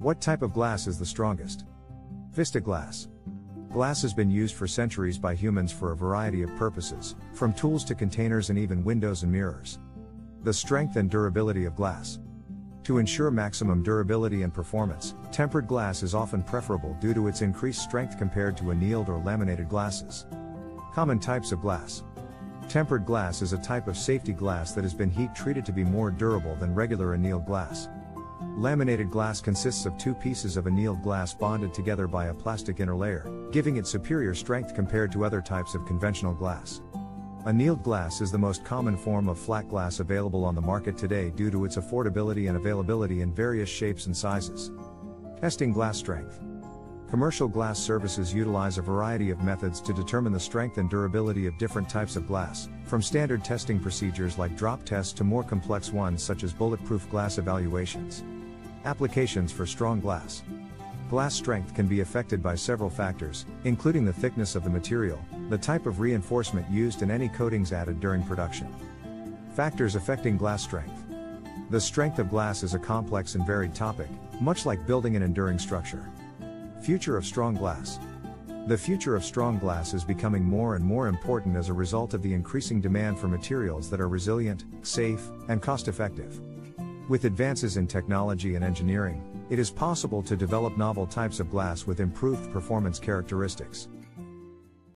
What type of glass is the strongest? Vista glass. Glass has been used for centuries by humans for a variety of purposes, from tools to containers and even windows and mirrors. The strength and durability of glass. To ensure maximum durability and performance, tempered glass is often preferable due to its increased strength compared to annealed or laminated glasses. Common types of glass. Tempered glass is a type of safety glass that has been heat treated to be more durable than regular annealed glass. Laminated glass consists of two pieces of annealed glass bonded together by a plastic inner layer, giving it superior strength compared to other types of conventional glass. Annealed glass is the most common form of flat glass available on the market today due to its affordability and availability in various shapes and sizes. Testing glass strength. Commercial glass services utilize a variety of methods to determine the strength and durability of different types of glass, from standard testing procedures like drop tests to more complex ones such as bulletproof glass evaluations. Applications for strong glass. Glass strength can be affected by several factors, including the thickness of the material, the type of reinforcement used, and any coatings added during production. Factors affecting glass strength. The strength of glass is a complex and varied topic, much like building an enduring structure. Future of strong glass. The future of strong glass is becoming more and more important as a result of the increasing demand for materials that are resilient, safe, and cost effective. With advances in technology and engineering, it is possible to develop novel types of glass with improved performance characteristics.